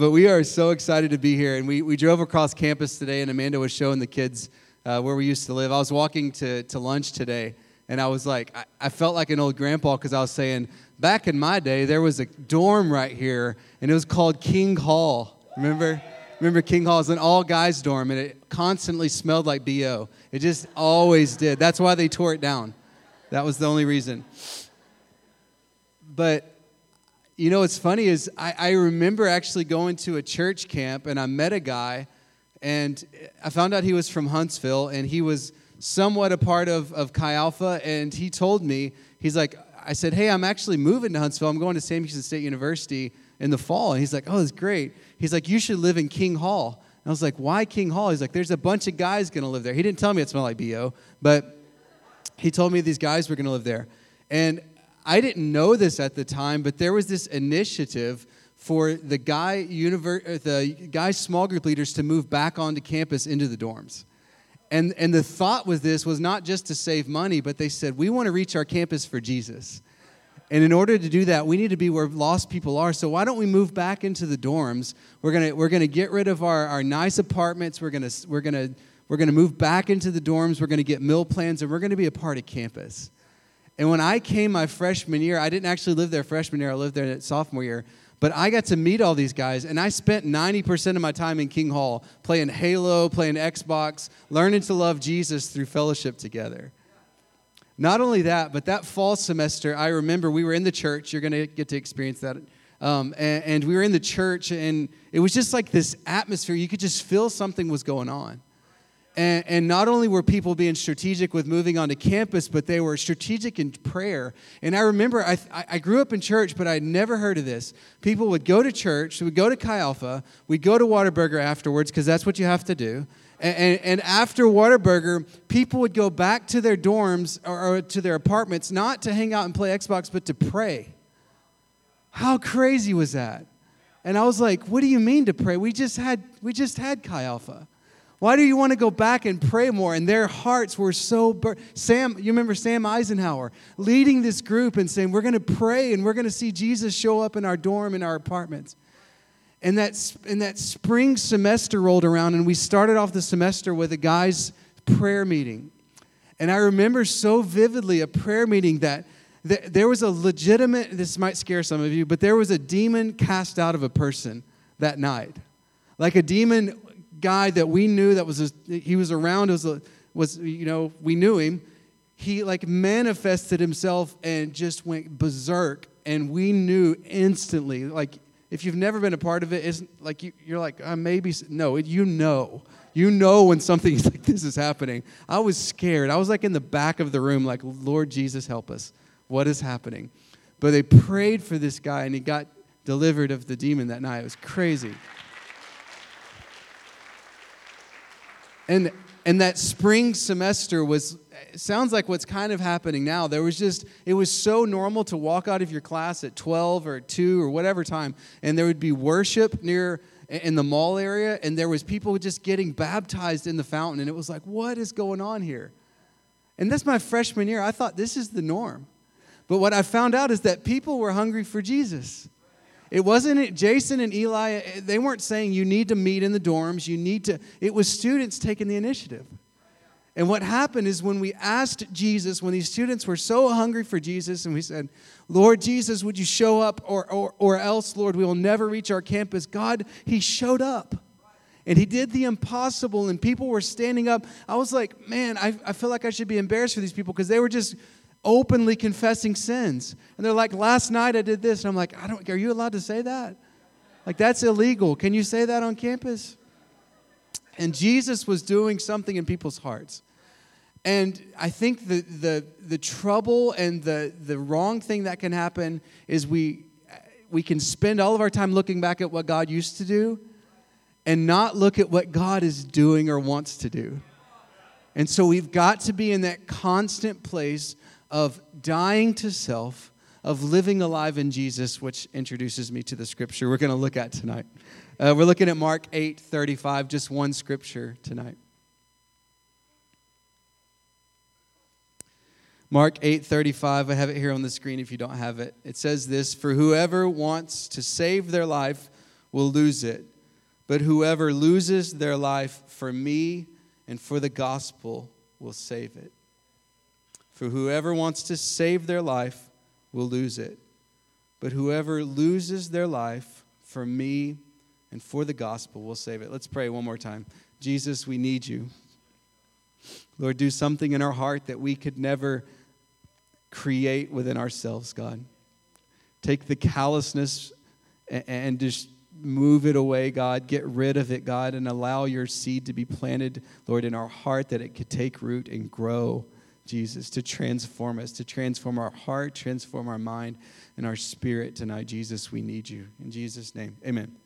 But we are so excited to be here. And we, we drove across campus today, and Amanda was showing the kids uh, where we used to live. I was walking to, to lunch today, and I was like, I, I felt like an old grandpa because I was saying, back in my day, there was a dorm right here, and it was called King Hall. Remember? Remember, King Hall is an all guys dorm, and it constantly smelled like BO. It just always did. That's why they tore it down. That was the only reason. But you know what's funny is I, I remember actually going to a church camp and I met a guy and I found out he was from Huntsville and he was somewhat a part of, of Chi Alpha and he told me, he's like, I said, hey, I'm actually moving to Huntsville. I'm going to Sam Houston State University in the fall. And he's like, oh, that's great. He's like, you should live in King Hall. And I was like, why King Hall? He's like, there's a bunch of guys going to live there. He didn't tell me it smelled like BO, but he told me these guys were going to live there. And I didn't know this at the time, but there was this initiative for the guy uh, the guy small group leaders to move back onto campus into the dorms. And, and the thought with this was not just to save money, but they said, we want to reach our campus for Jesus. And in order to do that, we need to be where lost people are. So why don't we move back into the dorms? We're gonna we're gonna get rid of our, our nice apartments. We're gonna we're gonna we're gonna move back into the dorms. We're gonna get meal plans, and we're gonna be a part of campus. And when I came my freshman year, I didn't actually live there freshman year, I lived there in sophomore year. But I got to meet all these guys, and I spent 90% of my time in King Hall playing Halo, playing Xbox, learning to love Jesus through fellowship together. Not only that, but that fall semester, I remember we were in the church. You're going to get to experience that. Um, and, and we were in the church, and it was just like this atmosphere. You could just feel something was going on. And, and, not only were people being strategic with moving onto campus, but they were strategic in prayer. And I remember I, I grew up in church, but I'd never heard of this. People would go to church, we'd go to Chi Alpha, we'd go to Whataburger afterwards, because that's what you have to do. And, and, and, after Whataburger, people would go back to their dorms or, or to their apartments, not to hang out and play Xbox, but to pray. How crazy was that? And I was like, what do you mean to pray? We just had, we just had Chi Alpha. Why do you want to go back and pray more? And their hearts were so bur- Sam, you remember Sam Eisenhower leading this group and saying, "We're going to pray and we're going to see Jesus show up in our dorm in our apartments." And that and that spring semester rolled around and we started off the semester with a guys prayer meeting. And I remember so vividly a prayer meeting that there was a legitimate this might scare some of you, but there was a demon cast out of a person that night. Like a demon guy that we knew that was a, he was around was a, was you know we knew him. He like manifested himself and just went berserk and we knew instantly. Like if you've never been a part of it, isn't like you, you're like uh, maybe no you know. You know when something like this is happening. I was scared. I was like in the back of the room like lord jesus help us. What is happening? But they prayed for this guy and he got delivered of the demon that night. It was crazy And and that spring semester was sounds like what's kind of happening now. There was just it was so normal to walk out of your class at 12 or 2 or whatever time and there would be worship near in the mall area and there was people just getting baptized in the fountain and it was like what is going on here? And that's my freshman year. I thought this is the norm. But what I found out is that people were hungry for Jesus. It wasn't it, Jason and Eli, eh, they weren't saying you need to meet in the dorms, you need to, it was students taking the initiative. And what happened is when we asked Jesus, when these students were so hungry for Jesus, and we said, Lord Jesus, would you show up, or, or, or else, Lord, we will never reach our campus, God, He showed up. And He did the impossible, and people were standing up. I was like, man, I, I feel like I should be embarrassed for these people because they were just openly confessing sins. And they're like, last night I did this. And I'm like, I don't, are you allowed to say that? Like, that's illegal. Can you say that on campus? And Jesus was doing something in people's hearts. And I think the, the, the trouble and the, the wrong thing that can happen is we, we can spend all of our time looking back at what God used to do and not look at what God is doing or wants to do. And so we've got to be in that constant place of dying to self, of living alive in Jesus, which introduces me to the scripture we're going to look at tonight. Uh, we're looking at Mark 8 35, just one scripture tonight. Mark 8:35 I have it here on the screen if you don't have it. It says this, "For whoever wants to save their life will lose it. But whoever loses their life for me and for the gospel will save it. For whoever wants to save their life will lose it. But whoever loses their life for me and for the gospel will save it. Let's pray one more time. Jesus, we need you. Lord, do something in our heart that we could never create within ourselves, God. Take the callousness and just move it away, God. Get rid of it, God, and allow your seed to be planted, Lord, in our heart that it could take root and grow, Jesus, to transform us, to transform our heart, transform our mind and our spirit tonight. Jesus, we need you. In Jesus' name, amen.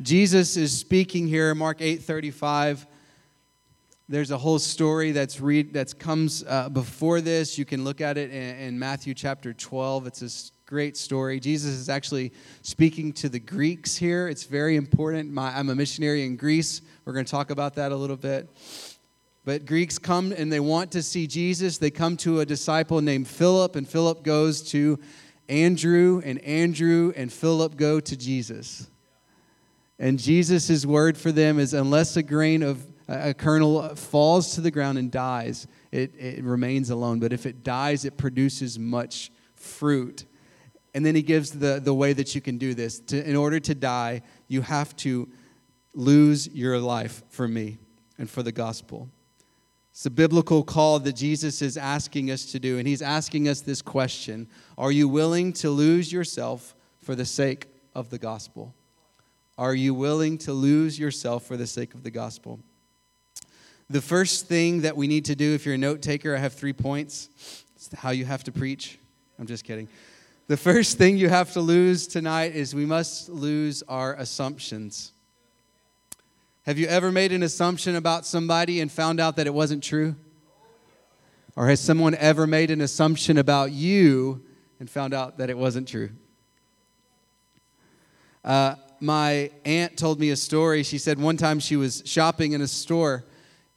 Jesus is speaking here, Mark 8 35 there's a whole story that's read that comes uh, before this. You can look at it in, in Matthew chapter 12. It's a great story. Jesus is actually speaking to the Greeks here. It's very important. My, I'm a missionary in Greece. We're going to talk about that a little bit. But Greeks come and they want to see Jesus. They come to a disciple named Philip, and Philip goes to Andrew, and Andrew and Philip go to Jesus. And Jesus' word for them is unless a grain of a kernel falls to the ground and dies, it, it remains alone. But if it dies, it produces much fruit. And then he gives the, the way that you can do this. To, in order to die, you have to lose your life for me and for the gospel. It's a biblical call that Jesus is asking us to do. And he's asking us this question Are you willing to lose yourself for the sake of the gospel? Are you willing to lose yourself for the sake of the gospel? The first thing that we need to do, if you're a note taker, I have three points. It's how you have to preach. I'm just kidding. The first thing you have to lose tonight is we must lose our assumptions. Have you ever made an assumption about somebody and found out that it wasn't true? Or has someone ever made an assumption about you and found out that it wasn't true? Uh, my aunt told me a story. She said one time she was shopping in a store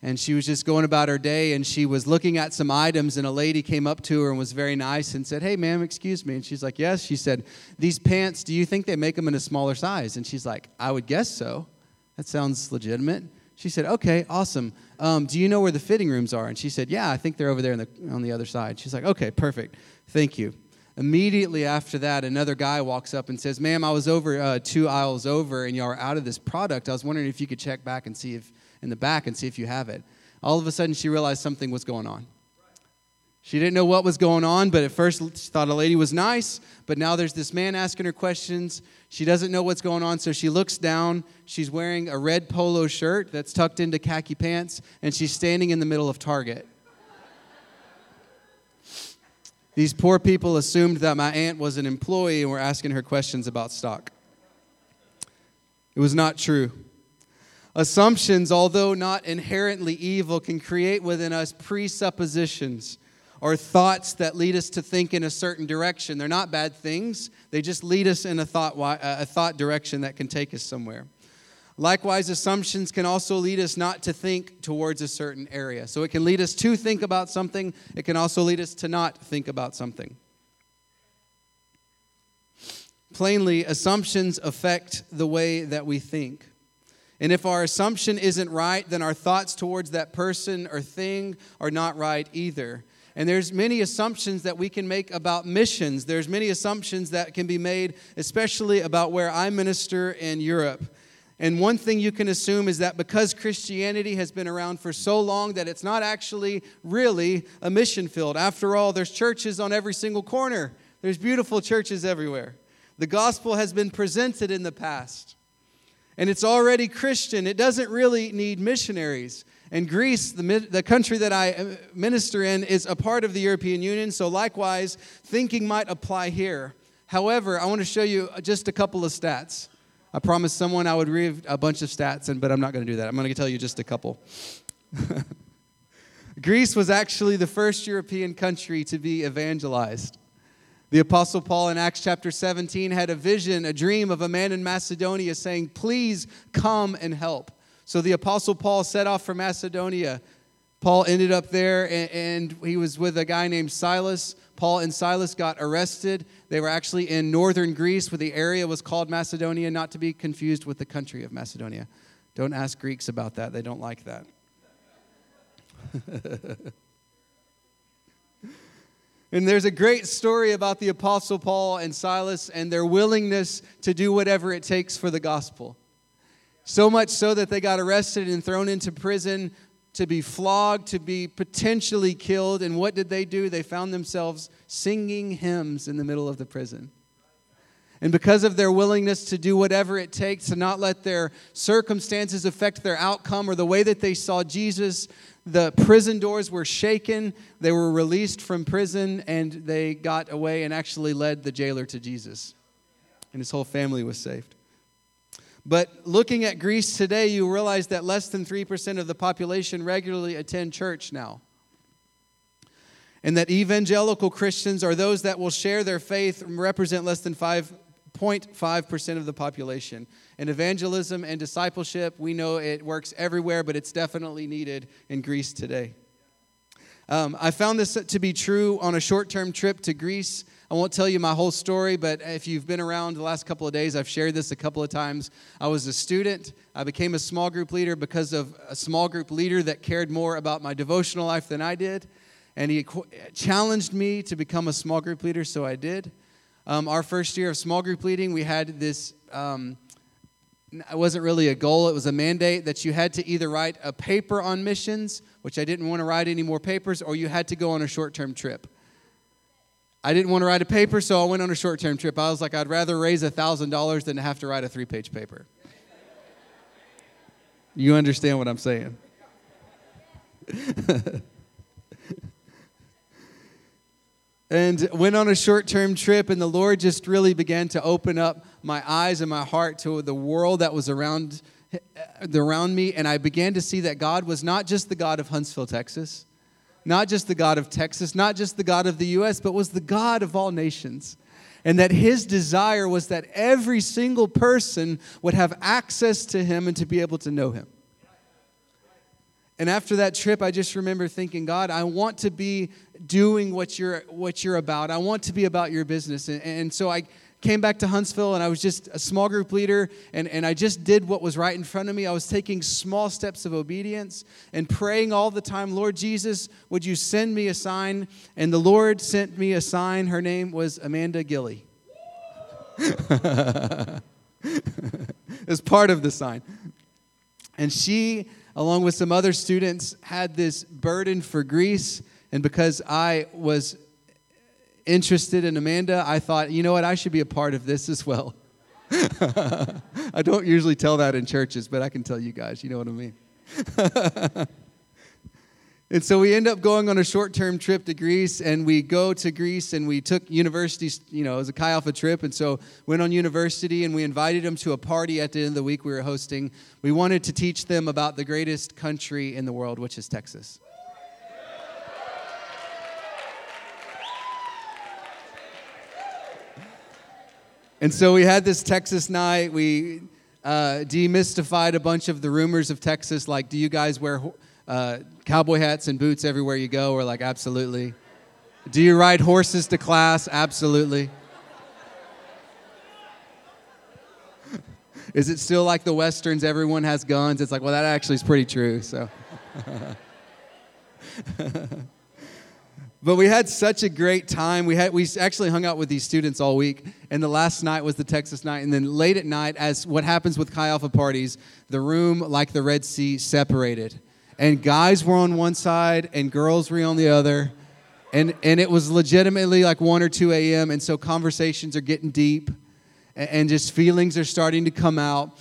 and she was just going about her day and she was looking at some items and a lady came up to her and was very nice and said hey ma'am excuse me and she's like yes she said these pants do you think they make them in a smaller size and she's like i would guess so that sounds legitimate. She said okay awesome. Um, do you know where the fitting rooms are? And she said yeah i think they're over there the, on the other side. She's like okay perfect. Thank you. Immediately after that another guy walks up and says ma'am i was over uh, two aisles over and y'all are out of this product. I was wondering if you could check back and see if in the back and see if you have it. All of a sudden, she realized something was going on. She didn't know what was going on, but at first she thought a lady was nice, but now there's this man asking her questions. She doesn't know what's going on, so she looks down. She's wearing a red polo shirt that's tucked into khaki pants, and she's standing in the middle of Target. These poor people assumed that my aunt was an employee and were asking her questions about stock. It was not true. Assumptions, although not inherently evil, can create within us presuppositions or thoughts that lead us to think in a certain direction. They're not bad things, they just lead us in a thought, a thought direction that can take us somewhere. Likewise, assumptions can also lead us not to think towards a certain area. So it can lead us to think about something, it can also lead us to not think about something. Plainly, assumptions affect the way that we think. And if our assumption isn't right, then our thoughts towards that person or thing are not right either. And there's many assumptions that we can make about missions. There's many assumptions that can be made, especially about where I minister in Europe. And one thing you can assume is that because Christianity has been around for so long that it's not actually really a mission field. After all, there's churches on every single corner. There's beautiful churches everywhere. The gospel has been presented in the past and it's already Christian. It doesn't really need missionaries. And Greece, the, the country that I uh, minister in, is a part of the European Union, so likewise, thinking might apply here. However, I want to show you just a couple of stats. I promised someone I would read a bunch of stats, and, but I'm not going to do that. I'm going to tell you just a couple. Greece was actually the first European country to be evangelized. The Apostle Paul in Acts chapter 17 had a vision, a dream of a man in Macedonia saying, Please come and help. So the Apostle Paul set off for Macedonia. Paul ended up there and, he was with a guy named Silas. Paul and Silas got arrested. They were actually in northern Greece, where the area was called Macedonia, not to be confused with the country of Macedonia. Don't ask Greeks about that, they don't like that. and there's a great story about the Apostle Paul and Silas and their willingness to do whatever it takes for the gospel. So much so that they got arrested and thrown into prison to be flogged, to be potentially killed. And what did they do? They found themselves singing hymns in the middle of the prison. And because of their willingness to do whatever it takes to not let their circumstances affect their outcome or the way that they saw Jesus, the prison doors were shaken. They were released from prison and they got away and actually led the jailer to Jesus. And his whole family was saved. But looking at Greece today, you realize that less than 3% of the population regularly attend church now. And that evangelical Christians are those that will share their faith represent less than 5.5% of the population. And evangelism and discipleship, we know it works everywhere, but it's definitely needed in Greece today. Um, I found this to be true on a short term trip to Greece. I won't tell you my whole story, but if you've been around the last couple of days, I've shared this a couple of times. I was a student. I became a small group leader because of a small group leader that cared more about my devotional life than I did. And he challenged me to become a small group leader, so I did. Um, our first year of small group leading, we had this. Um, it wasn't really a goal, it was a mandate that you had to either write a paper on missions, which I didn't want to write any more papers, or you had to go on a short term trip. I didn't want to write a paper, so I went on a short term trip. I was like, I'd rather raise $1,000 than have to write a three page paper. You understand what I'm saying? and went on a short term trip, and the Lord just really began to open up my eyes and my heart to the world that was around, uh, around me. And I began to see that God was not just the God of Huntsville, Texas not just the God of Texas, not just the God of the U.S., but was the God of all nations. And that his desire was that every single person would have access to him and to be able to know him. And after that trip, I just remember thinking, God, I want to be doing what you're, what you're about. I want to be about your business. And, and so I came back to Huntsville and I was just a small group leader and, and I just did what was right in front of me. I was taking small steps of obedience and praying all the time, Lord Jesus, would you send me a sign? And the Lord sent me a sign. Her name was Amanda Gilly. as part of the sign. And she, along with some other students, had this burden for Greece. And because I was interested in Amanda, I thought, you know what, I should be a part of this as well. I don't usually tell that in churches, but I can tell you guys, you know what I mean. and so we end up going on a short term trip to Greece, and we go to Greece and we took university, you know, it was a Chi Alpha trip, and so went on university and we invited them to a party at the end of the week we were hosting. We wanted to teach them about the greatest country in the world, which is Texas. And so we had this Texas night. We uh, demystified a bunch of the rumors of Texas, like, do you guys wear uh, cowboy hats and boots everywhere you go? We're like, absolutely. Do you ride horses to class? Absolutely. Is it still like the westerns? Everyone has guns. It's like, well, that actually is pretty true. So. But we had such a great time. We had we actually hung out with these students all week, and the last night was the Texas night. And then late at night, as what happens with Chi Alpha parties, the room, like the Red Sea, separated, and guys were on one side and girls were on the other, and and it was legitimately like one or two a.m. And so conversations are getting deep, and, and just feelings are starting to come out.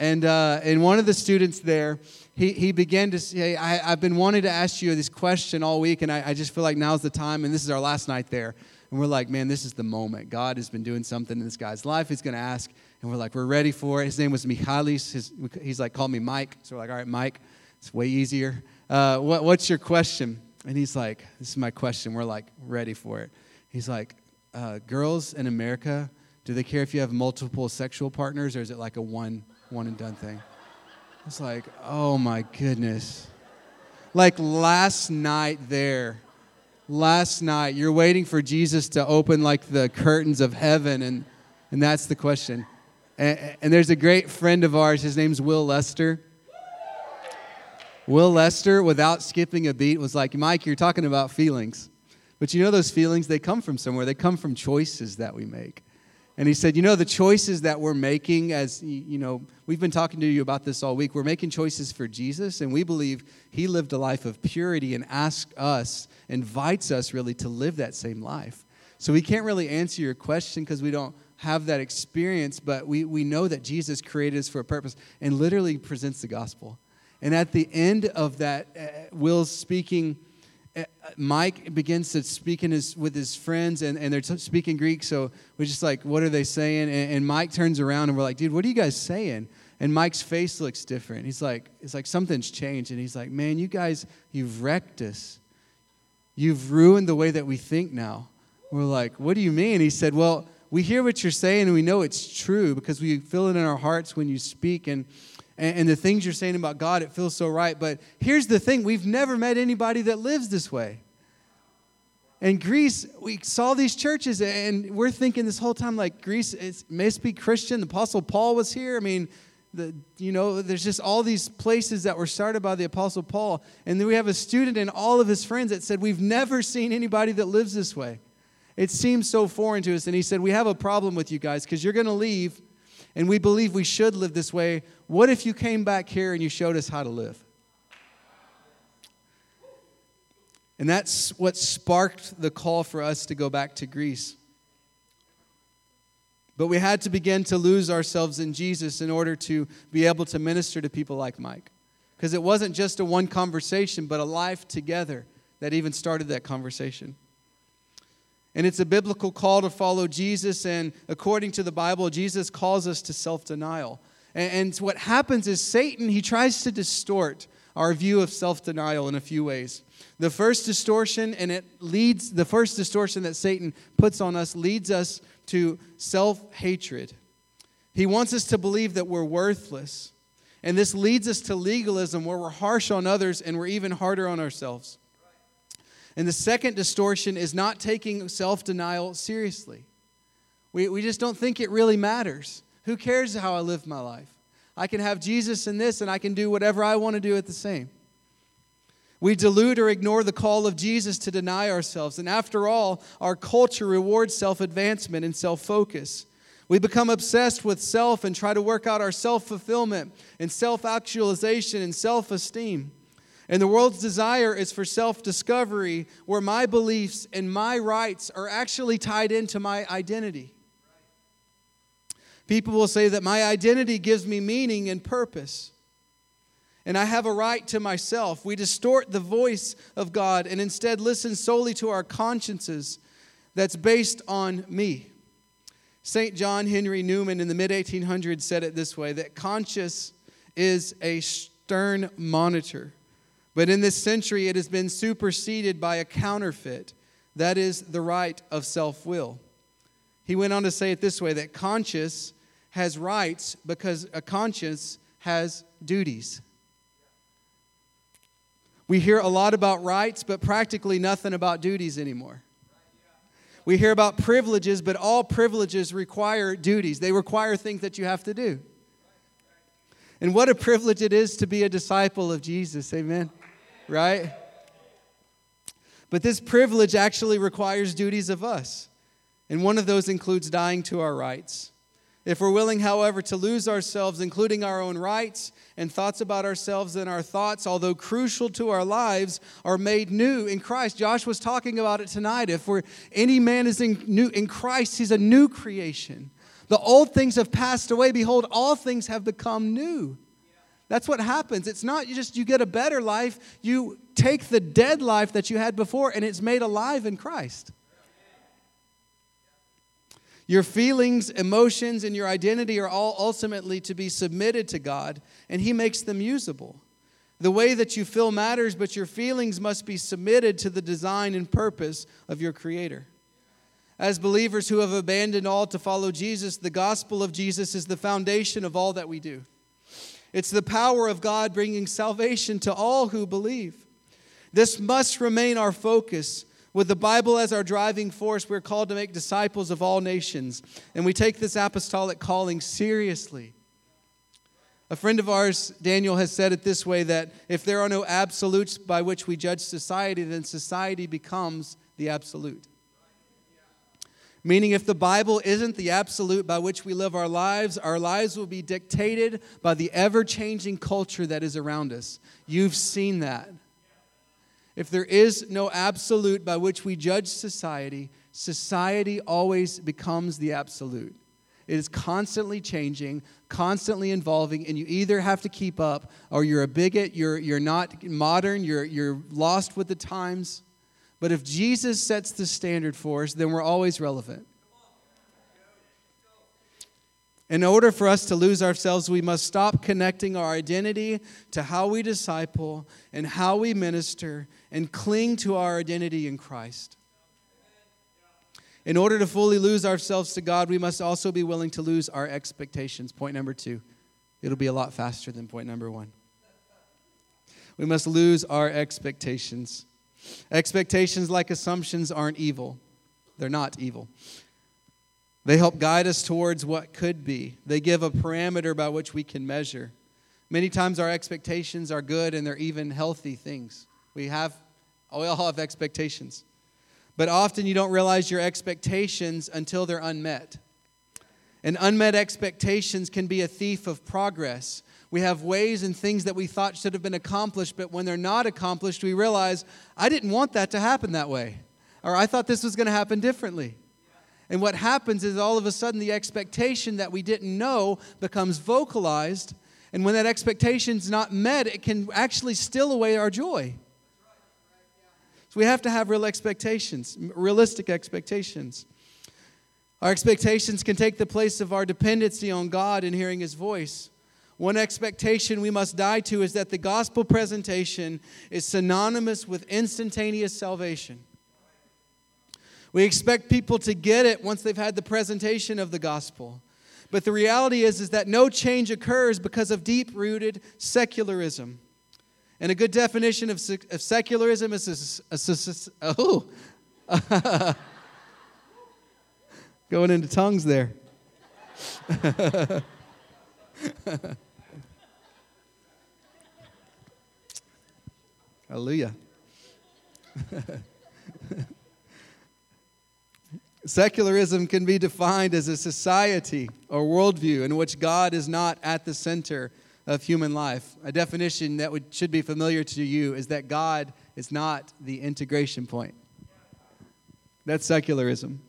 And uh, and one of the students there he, he began to say, I, have been wanting to ask you this question all week, and I, I just feel like now's the time, and this is our last night there. And we're like, man, this is the moment. God has been doing something in this guy's life. He's going to ask, and we're like, we're ready for it. His name was Michalis. His, he's like, call me Mike. So we're like, all right, Mike. It's way easier. Uh, what, what's your question? And he's like, this is my question. We're like, ready for it. He's like, uh, girls in America, do they care if you have multiple sexual partners, or is it like a one, one and done thing? It's like, oh my goodness. Like last night there, last night. You're waiting for Jesus to open like the curtains of heaven, and, and that's the question. And, and there's a great friend of ours, his name's Will Lester. Will Lester, without skipping a beat, was like, Mike, you're talking about feelings. But you know those feelings, they come from somewhere. They come from choices that we make. And he said, You know, the choices that we're making, as you know, we've been talking to you about this all week. We're making choices for Jesus, and we believe he lived a life of purity and asks us, invites us really to live that same life. So we can't really answer your question because we don't have that experience, but we, we know that Jesus created us for a purpose and literally presents the gospel. And at the end of that, uh, Will's speaking Mike begins to speak in his, with his friends, and, and they're t- speaking Greek. So we're just like, what are they saying? And, and, Mike turns around, and we're like, dude, what are you guys saying? And Mike's face looks different. He's like, it's like something's changed. And he's like, man, you guys, you've wrecked us. You've ruined the way that we think now. We're like, what do you mean? He said, well, we hear what you're saying, and we know it's true because we feel it in our hearts when you speak. And and, and the things you're saying about God, it feels so right. But here's the thing we've never met anybody that lives this way. In Greece, we saw these churches, and we're thinking this whole time like Greece it must be Christian. The Apostle Paul was here. I mean, the, you know, there's just all these places that were started by the Apostle Paul. And then we have a student and all of his friends that said, We've never seen anybody that lives this way. It seems so foreign to us. And he said, We have a problem with you guys because you're going to leave and we believe we should live this way, what if you came back here and you showed us how to live? And that's what sparked the call for us to go back to Greece. But we had to begin to lose ourselves in Jesus in order to be able to minister to people like Mike. Because it wasn't just a one conversation, but a life together that even started that conversation. And it's a biblical call to follow Jesus. And according to the Bible, Jesus calls us to self denial. And, what happens is Satan, he tries to distort our view of self denial in a few ways. The first distortion, and it leads, the first distortion that Satan puts on us leads us to self hatred. He wants us to believe that we're worthless. And this leads us to legalism where we're harsh on others and we're even harder on ourselves. And the second distortion is not taking self denial seriously. We, we just don't think it really matters. Who cares how I live my life? I can have Jesus in this and I can do whatever I want to do at the same. We dilute or ignore the call of Jesus to deny ourselves. And after all, our culture rewards self advancement and self focus. We become obsessed with self and try to work out our self fulfillment and self actualization and self esteem. And the world's desire is for self discovery, where my beliefs and my rights are actually tied into my identity. People will say that my identity gives me meaning and purpose, and I have a right to myself. We distort the voice of God and instead listen solely to our consciences that's based on me. St. John Henry Newman in the mid 1800s said it this way that conscience is a stern monitor but in this century, it has been superseded by a counterfeit that is, the right of self will. He went on to say it this way that conscience has rights because a conscience has duties. We hear a lot about rights, but practically nothing about duties anymore. We hear about privileges, but all privileges require duties. They require things that you have to do. And what a privilege it is to be a disciple of Jesus. Amen right? But this privilege actually requires duties of us. And one of those includes dying to our rights. If we're willing, however, to lose ourselves, including our own rights and thoughts about ourselves, then our thoughts, although crucial to our lives, are made new in Christ. Josh was talking about it tonight. If we're, any man is in, new, in Christ, he's a new creation. The old things have passed away. Behold, all things have become new. That's what happens. It's not just you get a better life, you take the dead life that you had before and it's made alive in Christ. Your feelings, emotions, and your identity are all ultimately to be submitted to God, and He makes them usable. The way that you feel matters, but your feelings must be submitted to the design and purpose of your Creator. As believers who have abandoned all to follow Jesus, the gospel of Jesus is the foundation of all that we do. It's the power of God bringing salvation to all who believe. This must remain our focus. With the Bible as our driving force, we're called to make disciples of all nations, and we take this apostolic calling seriously. A friend of ours, Daniel, has said it this way that if there are no absolutes by which we judge society, then society becomes the absolute. Meaning, if the Bible isn't the absolute by which we live our lives, our lives will be dictated by the ever changing culture that is around us. You've seen that. If there is no absolute by which we judge society, society always becomes the absolute. It is constantly changing, constantly evolving, and you either have to keep up or you're a bigot, you're, you're not modern, you're, you're lost with the times. But if Jesus sets the standard for us, then we're always relevant. In order for us to lose ourselves, we must stop connecting our identity to how we disciple and how we minister and cling to our identity in Christ. In order to fully lose ourselves to God, we must also be willing to lose our expectations. Point number two. It'll be a lot faster than point number one. We must lose our expectations. Expectations, like assumptions, aren't evil, they're not evil. They help guide us towards what could be. They give a parameter by which we can measure. Many times our expectations are good and they're even healthy things. We have we all have expectations. But often you don't realize your expectations until they're unmet. And unmet expectations can be a thief of progress. We have ways and things that we thought should have been accomplished, but when they're not accomplished, we realize, I didn't want that to happen that way. Or I thought this was going to happen differently. And what happens is all of a sudden the expectation that we didn't know becomes vocalized. And when that expectation is not met, it can actually steal away our joy. So we have to have real expectations, realistic expectations. Our expectations can take the place of our dependency on God and hearing His voice. One expectation we must die to is that the gospel presentation is synonymous with instantaneous salvation. We expect people to get it once they've had the presentation of the gospel. But the reality is, is that no change occurs because of deep rooted secularism. And a good definition of, of secularism is a, a, a, oh, going into tongues there. Hallelujah. Secularism can be defined as a society or worldview in which God is not at the center of human life. A definition that would, should be familiar to you is that God is not the integration point. That's secularism.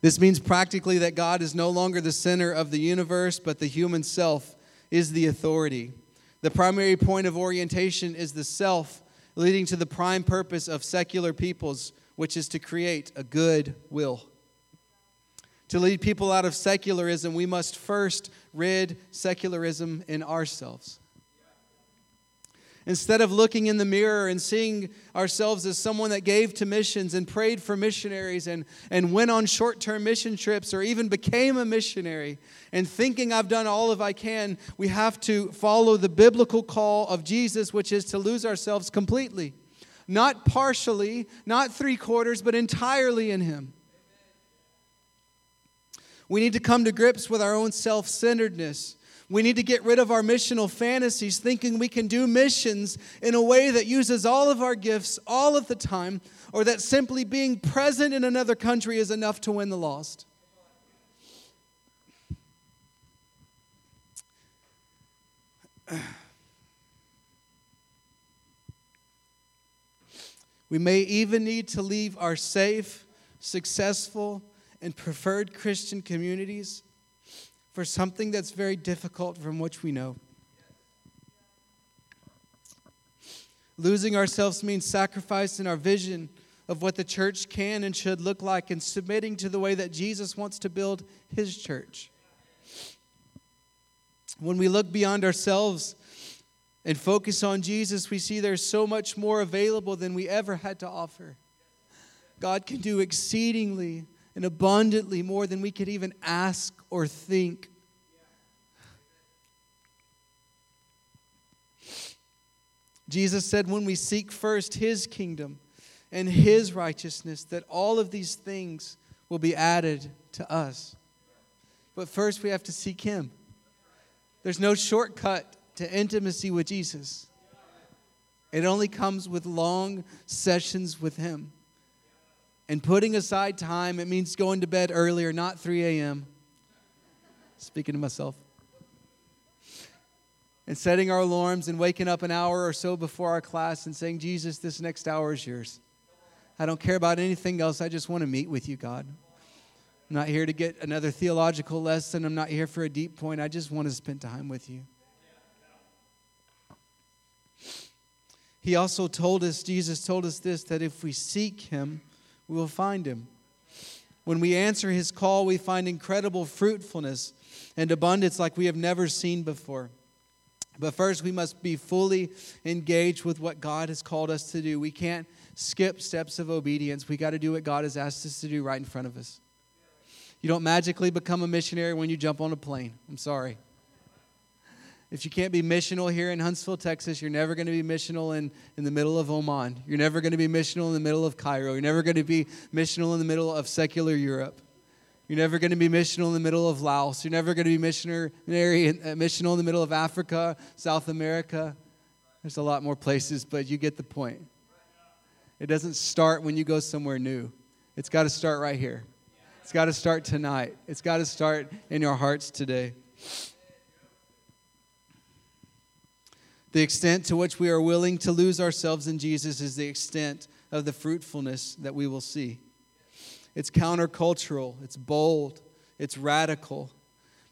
This means practically that God is no longer the center of the universe, but the human self is the authority. The primary point of orientation is the self, leading to the prime purpose of secular peoples which is to create a good will. To lead people out of secularism, we must first rid secularism in ourselves. Instead of looking in the mirror and seeing ourselves as someone that gave to missions and prayed for missionaries and, and went on short term mission trips or even became a missionary and thinking I've done all of I can, we have to follow the biblical call of Jesus, which is to lose ourselves completely not partially, not three quarters, but entirely in Him. We need to come to grips with our own self centeredness. We need to get rid of our missional fantasies, thinking we can do missions in a way that uses all of our gifts all of the time, or that simply being present in another country is enough to win the lost. We may even need to leave our safe, successful, and preferred Christian communities for something that's very difficult from which we know. Losing ourselves means sacrificing our vision of what the church can and should look like and submitting to the way that Jesus wants to build his church. When we look beyond ourselves and focus on Jesus, we see there's so much more available than we ever had to offer. God can do exceedingly and abundantly more than we could even ask or think. Jesus said, when we seek first his kingdom and his righteousness, that all of these things will be added to us. But first, we have to seek him. There's no shortcut to intimacy with Jesus. It only comes with long sessions with him. And putting aside time, it means going to bed earlier, not 3 a.m. Speaking to myself. And setting our alarms and waking up an hour or so before our class and saying, Jesus, this next hour is yours. I don't care about anything else. I just want to meet with you, God. I'm not here to get another theological lesson. I'm not here for a deep point. I just want to spend time with you. He also told us, Jesus told us this, that if we seek him, we will find him. When we answer his call, we find incredible fruitfulness and abundance like we have never seen before. But first, we must be fully engaged with what God has called us to do. We can't skip steps of obedience. We got to do what God has asked us to do right in front of us. You don't magically become a missionary when you jump on a plane. I'm sorry. If you can't be missional here in Huntsville, Texas, you're never going to be missional in, in the middle of Oman. You're never going to be missional in the middle of Cairo. You're never going to be missional in the middle of secular Europe. You're never going to be missional in the middle of Laos. You're never going to be missionary, uh, missional in the middle of Africa, South America. There's a lot more places, but you get the point. It doesn't start when you go somewhere new. It's got to start right here. It's got to start tonight. It's got to start in your hearts today. The extent to which we are willing to lose ourselves in Jesus is the extent of the fruitfulness that we will see. It's countercultural, it's bold, it's radical.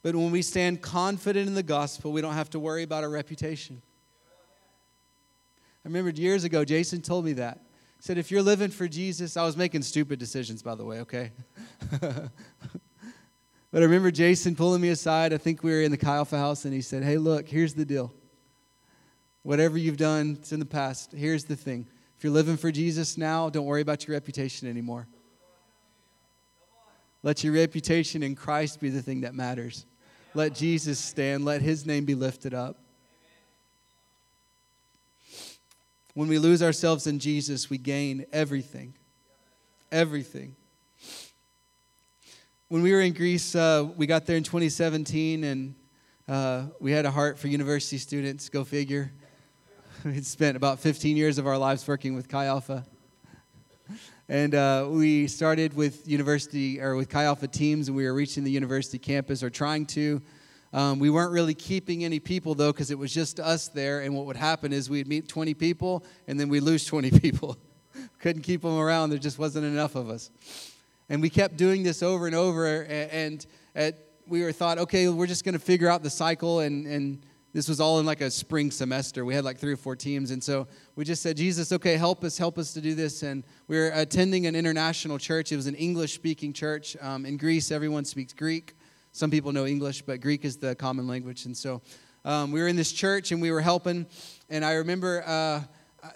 But when we stand confident in the gospel, we don't have to worry about our reputation. I remember years ago, Jason told me that He said, if you're living for Jesus, I was making stupid decisions, by the way, okay? but I remember Jason pulling me aside. I think we were in the Alpha house, and he said, Hey, look, here's the deal. Whatever you've done it's in the past, here's the thing. If you're living for Jesus now, don't worry about your reputation anymore. Let your reputation in Christ be the thing that matters. Let Jesus stand, let his name be lifted up. When we lose ourselves in Jesus, we gain everything. Everything. When we were in Greece, uh, we got there in 2017 and uh, we had a heart for university students, go figure. We'd spent about 15 years of our lives working with Chi Alpha. And uh, we started with university or with Chi Alpha teams, and we were reaching the university campus or trying to. Um, we weren't really keeping any people though, because it was just us there. And what would happen is we'd meet 20 people, and then we'd lose 20 people. Couldn't keep them around. There just wasn't enough of us. And we kept doing this over and over. And at, we were thought, okay, we're just going to figure out the cycle. And, and this was all in like a spring semester. We had like three or four teams. And so we just said, Jesus, okay, help us, help us to do this. And we were attending an international church. It was an English speaking church. Um, in Greece, everyone speaks Greek. Some people know English, but Greek is the common language. And so um, we were in this church and we were helping. And I remember uh, uh,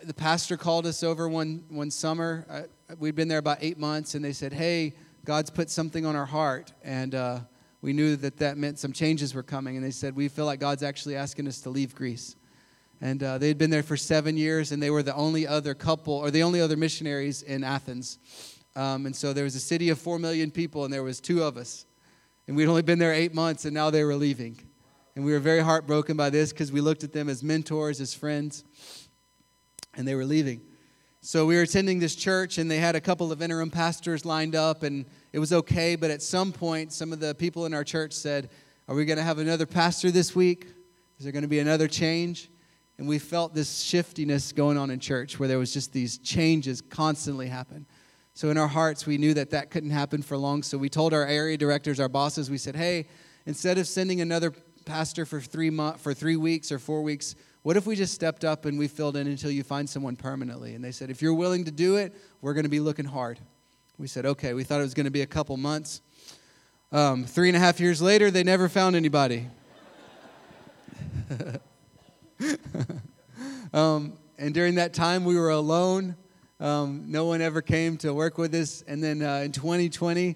the pastor called us over one, one summer. Uh, we'd been there about eight months, and they said, Hey, God's put something on our heart. And uh, we knew that that meant some changes were coming. And they said, We feel like God's actually asking us to leave Greece. And uh, they had been there for seven years, and they were the only other couple, or the only other missionaries in Athens. Um, and so there was a city of four million people, and there was two of us. And we'd only been there eight months, and now they were leaving. And we were very heartbroken by this because we looked at them as mentors, as friends, and they were leaving. So we were attending this church, and they had a couple of interim pastors lined up, and it was okay. But at some point, some of the people in our church said, Are we going to have another pastor this week? Is there going to be another change? And we felt this shiftiness going on in church where there was just these changes constantly happen. So in our hearts, we knew that that couldn't happen for long. So we told our area directors, our bosses, we said, hey, instead of sending another pastor for three, mo- for three weeks or four weeks, what if we just stepped up and we filled in until you find someone permanently? And they said, if you're willing to do it, we're going to be looking hard. We said, okay. We thought it was going to be a couple months. Um, three and a half years later, they never found anybody. um, and during that time, we were alone. Um, no one ever came to work with us. And then uh, in 2020,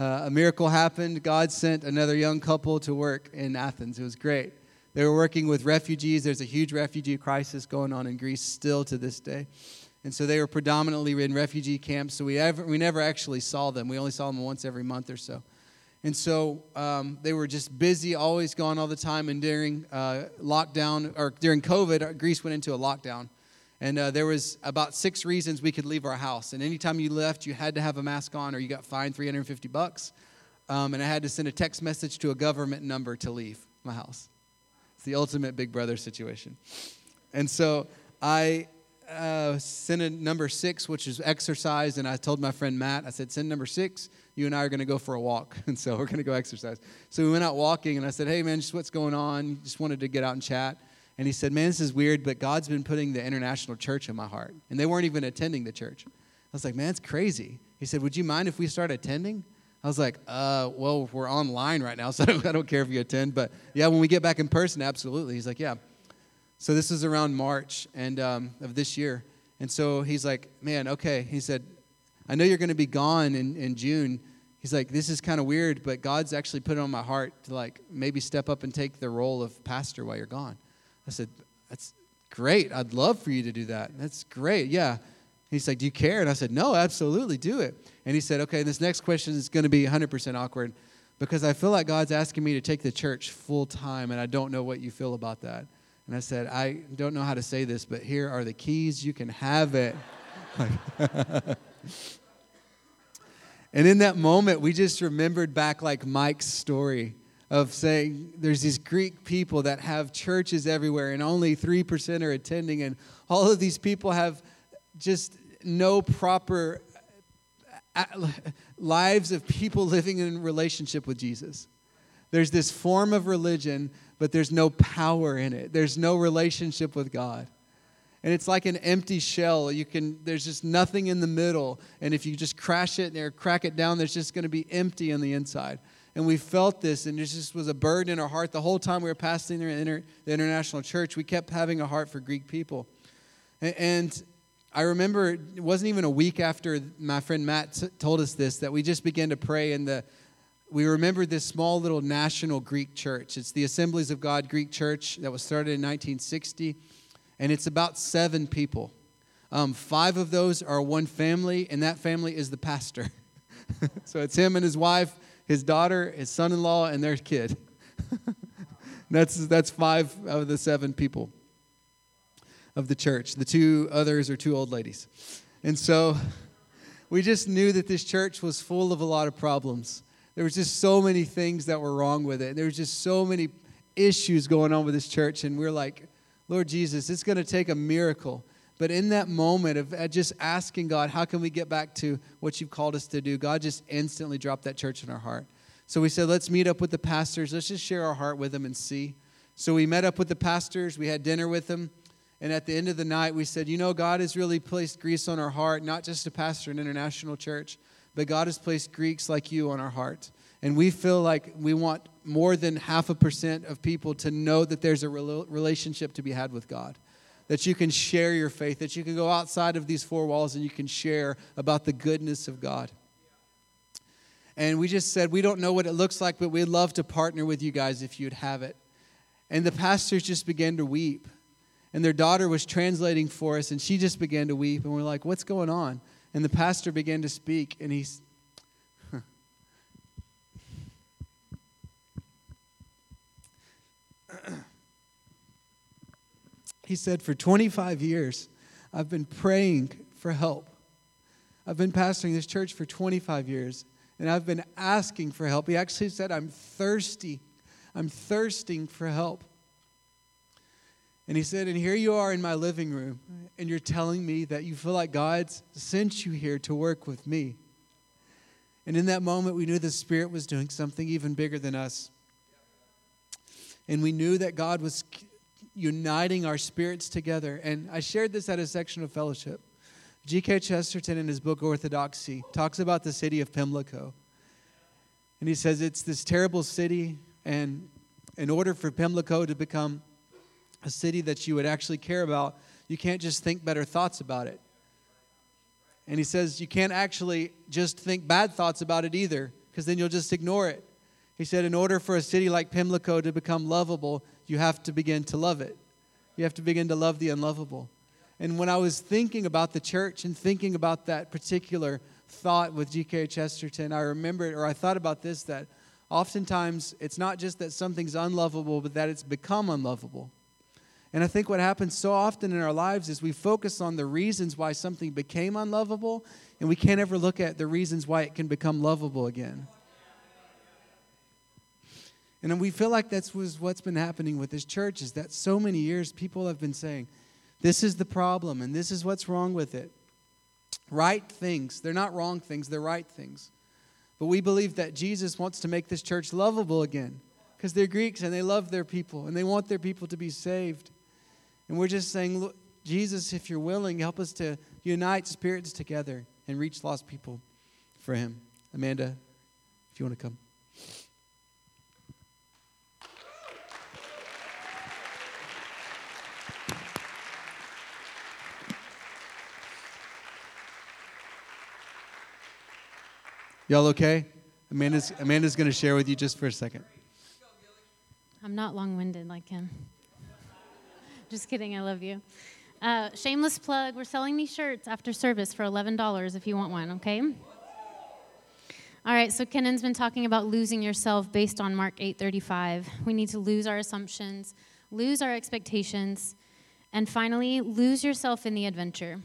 uh, a miracle happened. God sent another young couple to work in Athens. It was great. They were working with refugees. There's a huge refugee crisis going on in Greece still to this day. And so they were predominantly in refugee camps. So we, ever, we never actually saw them. We only saw them once every month or so. And so um, they were just busy, always gone all the time. And during uh, lockdown, or during COVID, uh, Greece went into a lockdown. And uh, there was about six reasons we could leave our house. And anytime you left, you had to have a mask on or you got fined 350 bucks. Um, and I had to send a text message to a government number to leave my house. It's the ultimate big brother situation. And so I uh, number six, which is exercise. And I told my friend Matt, I said, send number six you and I are going to go for a walk. And so we're going to go exercise. So we went out walking, and I said, hey, man, just what's going on? Just wanted to get out and chat. And he said, man, this is weird, but God's been putting the international church in my heart. And they weren't even attending the church. I was like, man, it's crazy. He said, would you mind if we start attending? I was like, uh, well, we're online right now, so I don't care if you attend. But yeah, when we get back in person, absolutely. He's like, yeah. So this is around March and um, of this year. And so he's like, man, okay. He said, I know you're going to be gone in, in June he's like, this is kind of weird, but God's actually put it on my heart to like maybe step up and take the role of pastor while you're gone. I said, that's great. I'd love for you to do that. That's great. Yeah. He's like, do you care? And I said, no, absolutely, do it. And he said, okay, this next question is going to be 100% awkward because I feel like God's asking me to take the church full time, and I don't know what you feel about that. And I said, I don't know how to say this, but here are the keys. You can have it. And in that moment, we just remembered back like Mike's story of saying there's these Greek people that have churches everywhere and only 3% are attending. And all of these people have just no proper lives of people living in relationship with Jesus. There's this form of religion, but there's no power in it, there's no relationship with God and it's like an empty shell. You can there's just nothing in the middle, and if you just crash it or crack it down, there's just going to be empty on the inside. And we felt this, and it just was a burden in our heart the whole time we were passing the, inter, the international church. We kept having a heart for Greek people, and, and I remember it wasn't even a week after my friend Matt t- told us this that we just began to pray, and the we remembered this small little national Greek church. It's the Assemblies of God Greek Church that was started in 1960 and it's about seven people. Um, five of those are one family, and that family is the pastor. so it's him and his wife, his daughter, his son in law, and their kid. that's, that's five of the seven people of the church. The two others are two old ladies. And so we just knew that this church was full of a lot of problems. There was just so many things that were wrong with it. There was just so many issues going on with this church, and we're like, Lord Jesus, it's going to take a miracle. But in that moment of uh, just asking God, how can we get back to what you've called us to do? God just instantly dropped that church in our heart. So we said, let's meet up with the pastors. Let's just share our heart with them and see. So we met up with the pastors. We had dinner with them. And at the end of the night, we said, you know, God has really placed Greece on our heart, not just to pastor an international church, but God has placed Greeks like you on our heart. And we feel like we want more than half a percent of people to know that there's a relationship to be had with God. That you can share your faith, that you can go outside of these four walls and you can share about the goodness of God. And we just said, we don't know what it looks like, but we'd love to partner with you guys if you'd have it. And the pastors just began to weep. And their daughter was translating for us, and she just began to weep. And we're like, what's going on? And the pastor began to speak, and he's he said, For 25 years, I've been praying for help. I've been pastoring this church for 25 years, and I've been asking for help. He actually said, I'm thirsty. I'm thirsting for help. And he said, And here you are in my living room, and you're telling me that you feel like God's sent you here to work with me. And in that moment, we knew the Spirit was doing something even bigger than us. And we knew that God was uniting our spirits together. And I shared this at a section of fellowship. G.K. Chesterton, in his book Orthodoxy, talks about the city of Pimlico. And he says it's this terrible city, and in order for Pimlico to become a city that you would actually care about, you can't just think better thoughts about it. And he says you can't actually just think bad thoughts about it either, because then you'll just ignore it. He said, in order for a city like Pimlico to become lovable, you have to begin to love it. You have to begin to love the unlovable. And when I was thinking about the church and thinking about that particular thought with G.K. Chesterton, I remembered, or I thought about this, that oftentimes it's not just that something's unlovable, but that it's become unlovable. And I think what happens so often in our lives is we focus on the reasons why something became unlovable, and we can't ever look at the reasons why it can become lovable again. And we feel like that's what's been happening with this church is that so many years people have been saying, this is the problem and this is what's wrong with it. Right things. They're not wrong things, they're right things. But we believe that Jesus wants to make this church lovable again because they're Greeks and they love their people and they want their people to be saved. And we're just saying, Look, Jesus, if you're willing, help us to unite spirits together and reach lost people for Him. Amanda, if you want to come. Y'all okay? Amanda's, Amanda's going to share with you just for a second. I'm not long winded like him. Just kidding, I love you. Uh, shameless plug we're selling these shirts after service for $11 if you want one, okay? All right, so Kenan's been talking about losing yourself based on Mark 8:35. We need to lose our assumptions, lose our expectations, and finally, lose yourself in the adventure.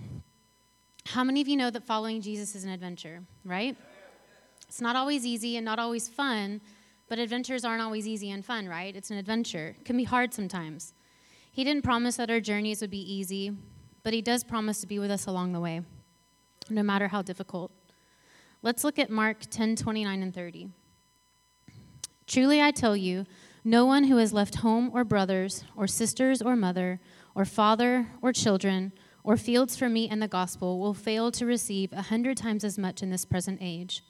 How many of you know that following Jesus is an adventure, right? It's not always easy and not always fun, but adventures aren't always easy and fun, right? It's an adventure. It can be hard sometimes. He didn't promise that our journeys would be easy, but He does promise to be with us along the way, no matter how difficult. Let's look at Mark 10 29 and 30. Truly I tell you, no one who has left home or brothers, or sisters, or mother, or father, or children, or fields for me and the gospel will fail to receive a hundred times as much in this present age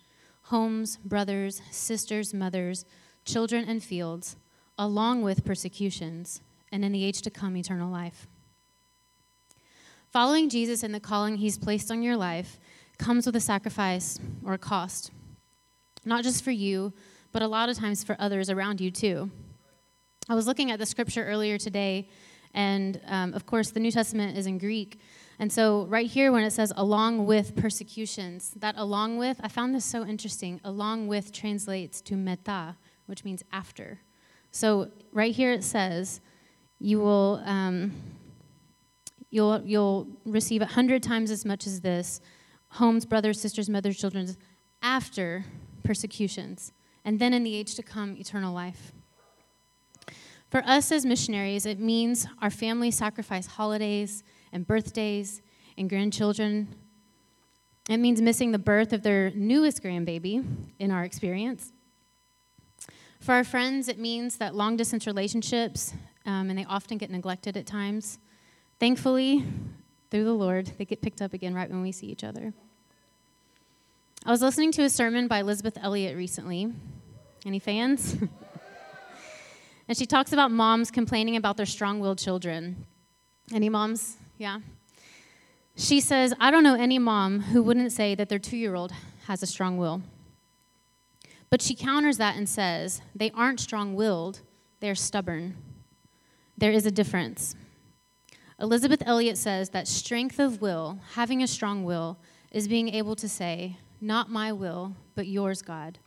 homes, brothers, sisters, mothers, children, and fields, along with persecutions, and in the age to come, eternal life. Following Jesus and the calling he's placed on your life comes with a sacrifice or a cost, not just for you, but a lot of times for others around you too. I was looking at the scripture earlier today, and um, of course, the New Testament is in Greek. And so, right here, when it says along with persecutions, that along with, I found this so interesting. Along with translates to meta, which means after. So, right here it says, you will, um, you'll, you'll receive a hundred times as much as this homes, brothers, sisters, mothers, children, after persecutions. And then in the age to come, eternal life. For us as missionaries, it means our families sacrifice holidays and birthdays and grandchildren. It means missing the birth of their newest grandbaby in our experience. For our friends, it means that long distance relationships, um, and they often get neglected at times. Thankfully, through the Lord, they get picked up again right when we see each other. I was listening to a sermon by Elisabeth Elliot recently. Any fans? and she talks about moms complaining about their strong willed children. Any moms yeah? She says, I don't know any mom who wouldn't say that their two year old has a strong will. But she counters that and says, they aren't strong willed, they're stubborn. There is a difference. Elisabeth Elliot says that strength of will, having a strong will, is being able to say, Not my will, but yours, God.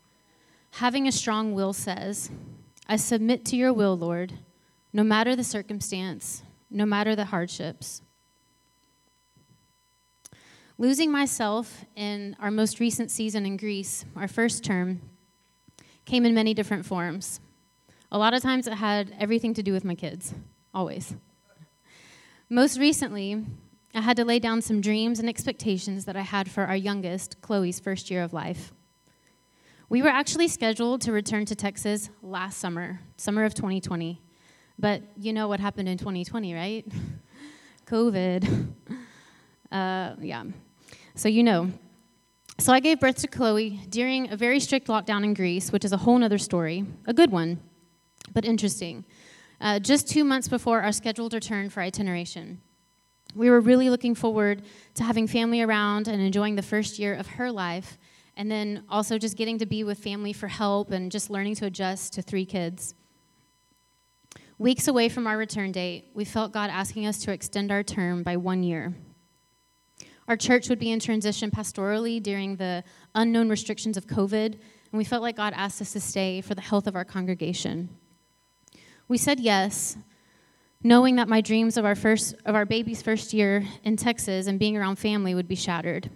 Having a strong will says, I submit to your will, Lord, no matter the circumstance, no matter the hardships. Losing myself in our most recent season in Greece, our first term, came in many different forms. A lot of times it had everything to do with my kids, always. Most recently, I had to lay down some dreams and expectations that I had for our youngest, Chloe's first year of life. We were actually scheduled to return to Texas last summer, summer of 2020. But you know what happened in 2020, right? COVID. Uh, yeah. So you know. So I gave birth to Chloe during a very strict lockdown in Greece, which is a whole other story, a good one, but interesting. Uh, just two months before our scheduled return for itineration. We were really looking forward to having family around and enjoying the first year of her life, and then also just getting to be with family for help and just learning to adjust to three kids. Weeks away from our return date, we felt God asking us to extend our term by one year. Our church would be in transition pastorally during the unknown restrictions of COVID, and we felt like God asked us to stay for the health of our congregation. We said yes, knowing that my dreams of our first of our baby's first year in Texas and being around family would be shattered.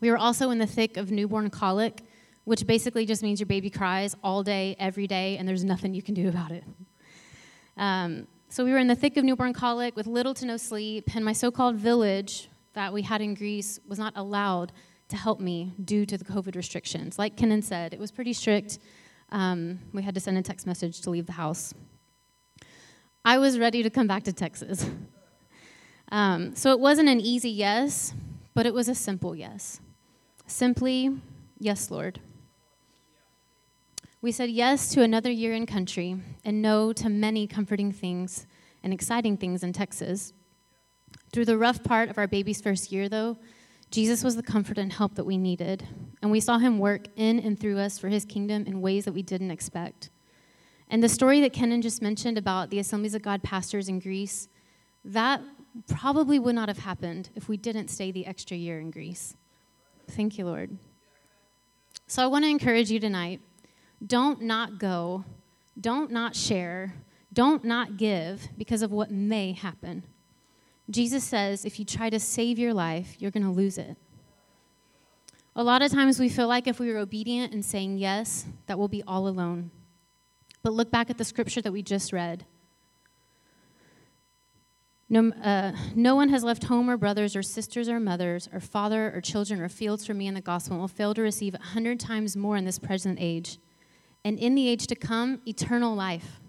We were also in the thick of newborn colic, which basically just means your baby cries all day, every day, and there's nothing you can do about it. Um, so we were in the thick of newborn colic with little to no sleep, and my so called village that we had in Greece was not allowed to help me due to the COVID restrictions. Like Kenan said, it was pretty strict. Um, we had to send a text message to leave the house. I was ready to come back to Texas. Um, so it wasn't an easy yes, but it was a simple yes. Simply, yes, Lord. We said yes to another year in country and no to many comforting things and exciting things in Texas. Through the rough part of our baby's first year, though, Jesus was the comfort and help that we needed, and we saw him work in and through us for his kingdom in ways that we didn't expect. And the story that Kenan just mentioned about the Assemblies of God pastors in Greece, that probably would not have happened if we didn't stay the extra year in Greece. Thank you, Lord. So I want to encourage you tonight don't not go, don't not share, don't not give because of what may happen. Jesus says if you try to save your life, you're going to lose it. A lot of times we feel like if we were obedient and saying yes, that we'll be all alone. But look back at the scripture that we just read. No, uh, no one has left home or brothers or sisters or mothers or father or children or fields for me in the gospel and will fail to receive a hundred times more in this present age and in the age to come, eternal life.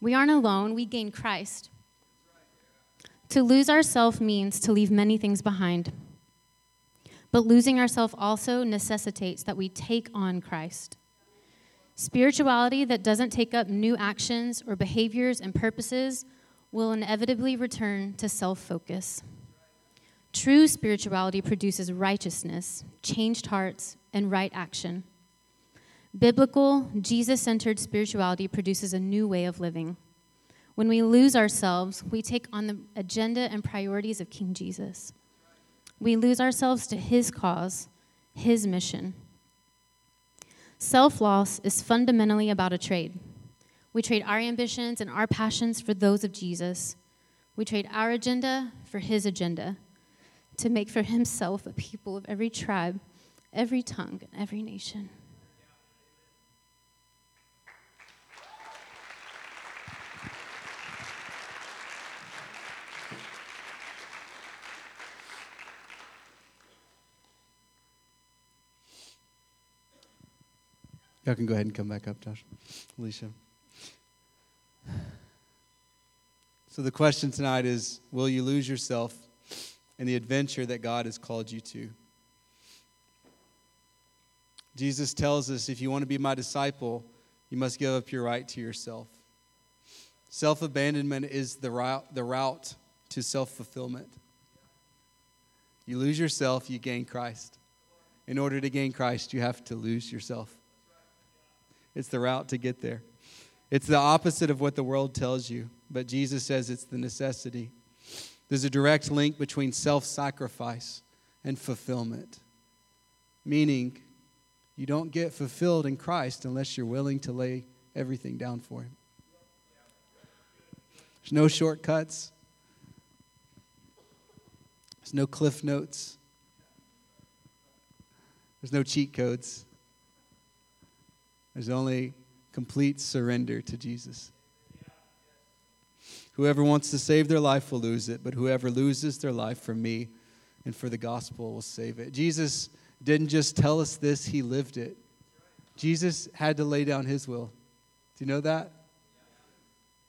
We aren't alone, we gain Christ. To lose ourself means to leave many things behind. But losing ourself also necessitates that we take on Christ. Spirituality that doesn't take up new actions or behaviors and purposes will inevitably return to self focus. True spirituality produces righteousness, changed hearts, and right action. Biblical, Jesus centered spirituality produces a new way of living. When we lose ourselves, we take on the agenda and priorities of King Jesus. We lose ourselves to his cause, his mission. Self loss is fundamentally about a trade. We trade our ambitions and our passions for those of Jesus. We trade our agenda for his agenda to make for himself a people of every tribe, every tongue, and every nation. Y'all can go ahead and come back up, Josh. Alicia. So the question tonight is Will you lose yourself in the adventure that God has called you to? Jesus tells us if you want to be my disciple, you must give up your right to yourself. Self abandonment is the route, the route to self fulfillment. You lose yourself, you gain Christ. In order to gain Christ, you have to lose yourself. It's the route to get there. It's the opposite of what the world tells you, but Jesus says it's the necessity. There's a direct link between self sacrifice and fulfillment, meaning you don't get fulfilled in Christ unless you're willing to lay everything down for Him. There's no shortcuts, there's no cliff notes, there's no cheat codes. There's only complete surrender to Jesus. Whoever wants to save their life will lose it, but whoever loses their life for me and for the gospel will save it. Jesus didn't just tell us this, he lived it. Jesus had to lay down his will. Do you know that?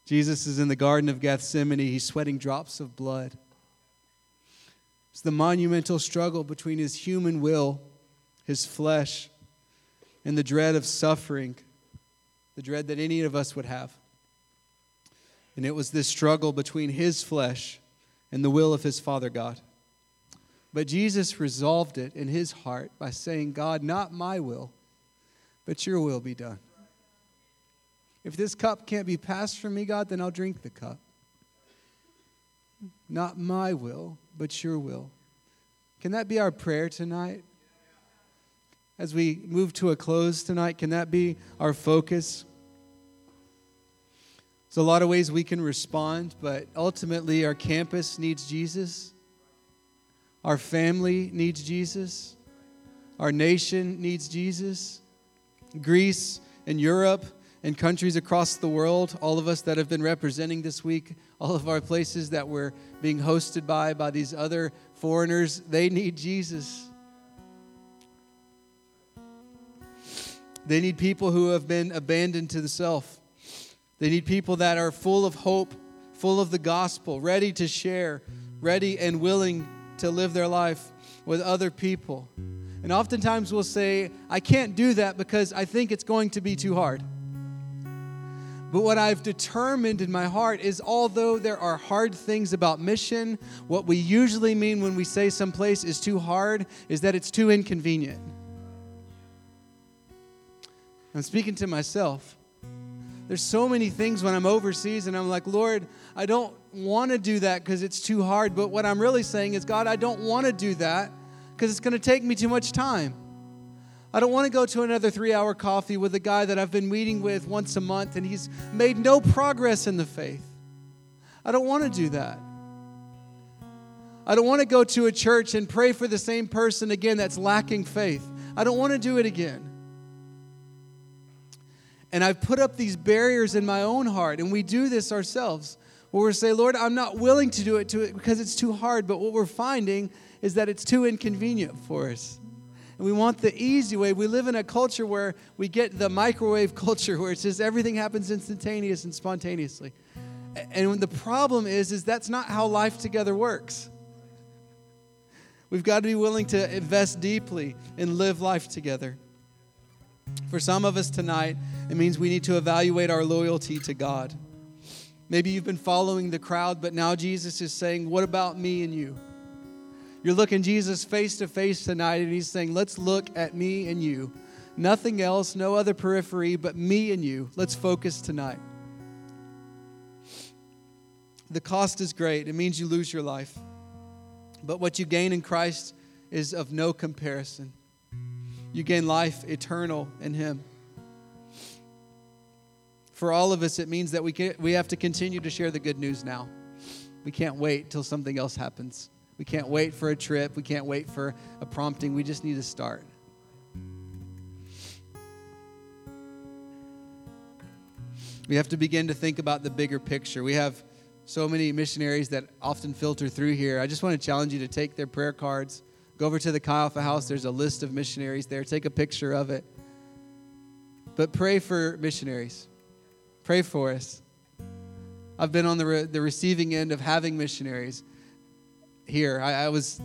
Jesus is in the Garden of Gethsemane, he's sweating drops of blood. It's the monumental struggle between his human will, his flesh, and the dread of suffering, the dread that any of us would have. And it was this struggle between his flesh and the will of his Father God. But Jesus resolved it in his heart by saying, God, not my will, but your will be done. If this cup can't be passed from me, God, then I'll drink the cup. Not my will, but your will. Can that be our prayer tonight? As we move to a close tonight, can that be our focus? There's a lot of ways we can respond, but ultimately, our campus needs Jesus. Our family needs Jesus. Our nation needs Jesus. Greece and Europe and countries across the world, all of us that have been representing this week, all of our places that we're being hosted by, by these other foreigners, they need Jesus. They need people who have been abandoned to the self. They need people that are full of hope, full of the gospel, ready to share, ready and willing to live their life with other people. And oftentimes we'll say, I can't do that because I think it's going to be too hard. But what I've determined in my heart is although there are hard things about mission, what we usually mean when we say some place is too hard is that it's too inconvenient. I'm speaking to myself. There's so many things when I'm overseas and I'm like, Lord, I don't want to do that because it's too hard. But what I'm really saying is, God, I don't want to do that because it's going to take me too much time. I don't want to go to another three hour coffee with a guy that I've been meeting with once a month and he's made no progress in the faith. I don't want to do that. I don't want to go to a church and pray for the same person again that's lacking faith. I don't want to do it again. And I've put up these barriers in my own heart, and we do this ourselves where we say, Lord, I'm not willing to do it, to it because it's too hard. But what we're finding is that it's too inconvenient for us. And we want the easy way. We live in a culture where we get the microwave culture where it's just everything happens instantaneous and spontaneously. And the problem is, is that's not how life together works. We've got to be willing to invest deeply and live life together. For some of us tonight, it means we need to evaluate our loyalty to God. Maybe you've been following the crowd, but now Jesus is saying, What about me and you? You're looking Jesus face to face tonight, and He's saying, Let's look at me and you. Nothing else, no other periphery, but me and you. Let's focus tonight. The cost is great, it means you lose your life. But what you gain in Christ is of no comparison. You gain life eternal in Him. For all of us, it means that we, can, we have to continue to share the good news now. We can't wait till something else happens. We can't wait for a trip. We can't wait for a prompting. We just need to start. We have to begin to think about the bigger picture. We have so many missionaries that often filter through here. I just want to challenge you to take their prayer cards, go over to the Chi Alpha House. There's a list of missionaries there. Take a picture of it. But pray for missionaries. Pray for us. I've been on the, re- the receiving end of having missionaries here. I, I, was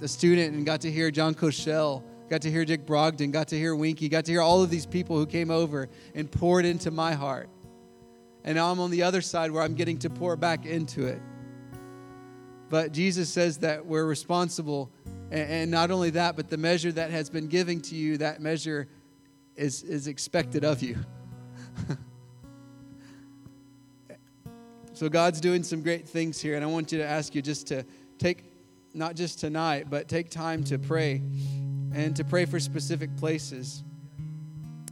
a student and got to hear John Koshel, got to hear Dick Brogden, got to hear Winky, got to hear all of these people who came over and poured into my heart. And now I'm on the other side where I'm getting to pour back into it. But Jesus says that we're responsible. And, not only that, but the measure that has been given to you, that measure is, is expected of you. So God's doing some great things here, and I want you to ask you just to take, not just tonight, but take time to pray and to pray for specific places.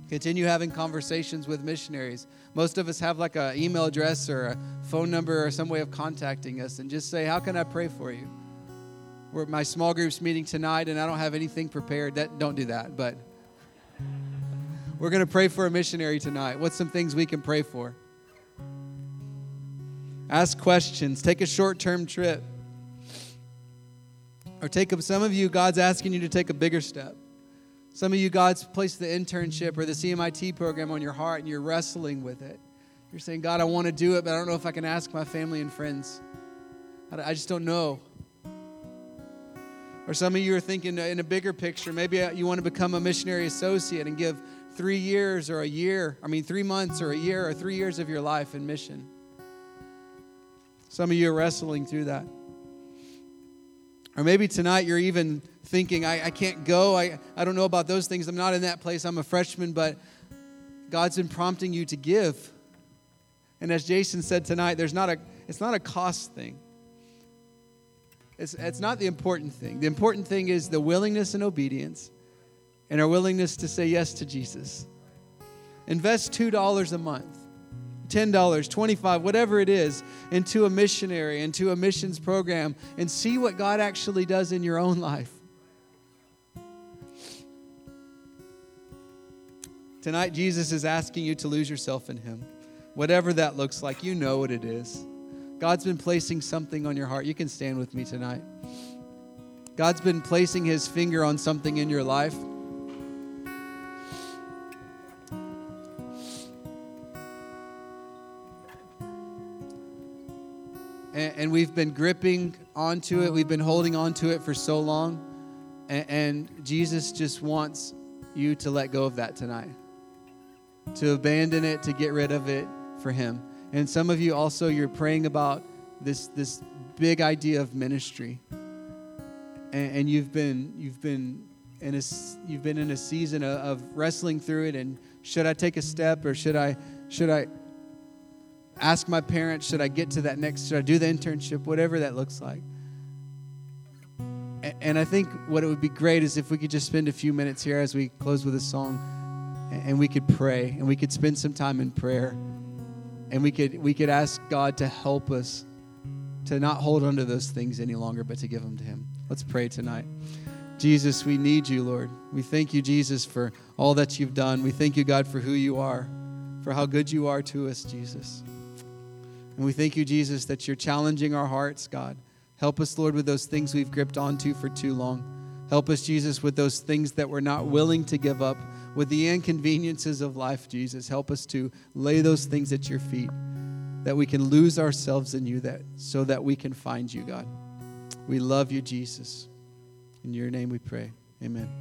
Continue having conversations with missionaries. Most of us have like an email address or a phone number or some way of contacting us, and just say, How can I pray for you? We're at my small group's meeting tonight, and I don't have anything prepared. That don't do that, but we're going to pray for a missionary tonight. What's some things we can pray for? Ask questions. Take a short term trip. Or take some of you, God's asking you to take a bigger step. Some of you, God's placed the internship or the CMIT program on your heart and you're wrestling with it. You're saying, God, I want to do it, but I don't know if I can ask my family and friends. I just don't know. Or some of you are thinking in a bigger picture, maybe uh, you want to become a missionary associate and give three years or a year, I mean, three months or a year or three years of your life in mission. Some of you are wrestling through that. Or maybe tonight you're even thinking, I, I can't go. I, I don't know about those things. I'm not in that place. I'm a freshman, but God's been prompting you to give. And as Jason said tonight, there's not a, it's not a cost thing. It's, it's not the important thing. The important thing is the willingness and obedience and our willingness to say yes to Jesus. Invest $2 a month, $10, 25, whatever it is, into a missionary, into a missions program, and see what God actually does in your own life. Tonight, Jesus is asking you to lose yourself in Him. Whatever that looks like, you know what it is. God's been placing something on your heart. You can stand with me tonight. God's been placing His finger on something in your life. And, and we've been gripping onto it, we've been holding onto it for so long. And, and Jesus just wants you to let go of that tonight, to abandon it, to get rid of it for Him. And some of you also, you're praying about this, this big idea of ministry. And, and you've been, you've been in a, you've been in a season of, of wrestling through it. And should I take a step or should I, should I ask my parents, should I get to that next, should I do the internship, whatever that looks like. And, I think what it would be great is if we could just spend a few minutes here as we close with a song and we could pray and we could spend some time in prayer and we could we could ask God to help us to not hold on to those things any longer, but to give them to Him. Let's pray tonight. Jesus, we need you, Lord. We thank you, Jesus, for all that you've done. We thank you, God, for who you are, for how good you are to us, Jesus. And we thank you, Jesus, that you're challenging our hearts, God. Help us, Lord, with those things we've gripped onto for too long. Help us, Jesus, with those things that we're not willing to give up, with the inconveniences of life, Jesus. Help us to lay those things at your feet, that we can lose ourselves in you, that so that we can find you, God. We love you, Jesus. In your name we pray. Amen.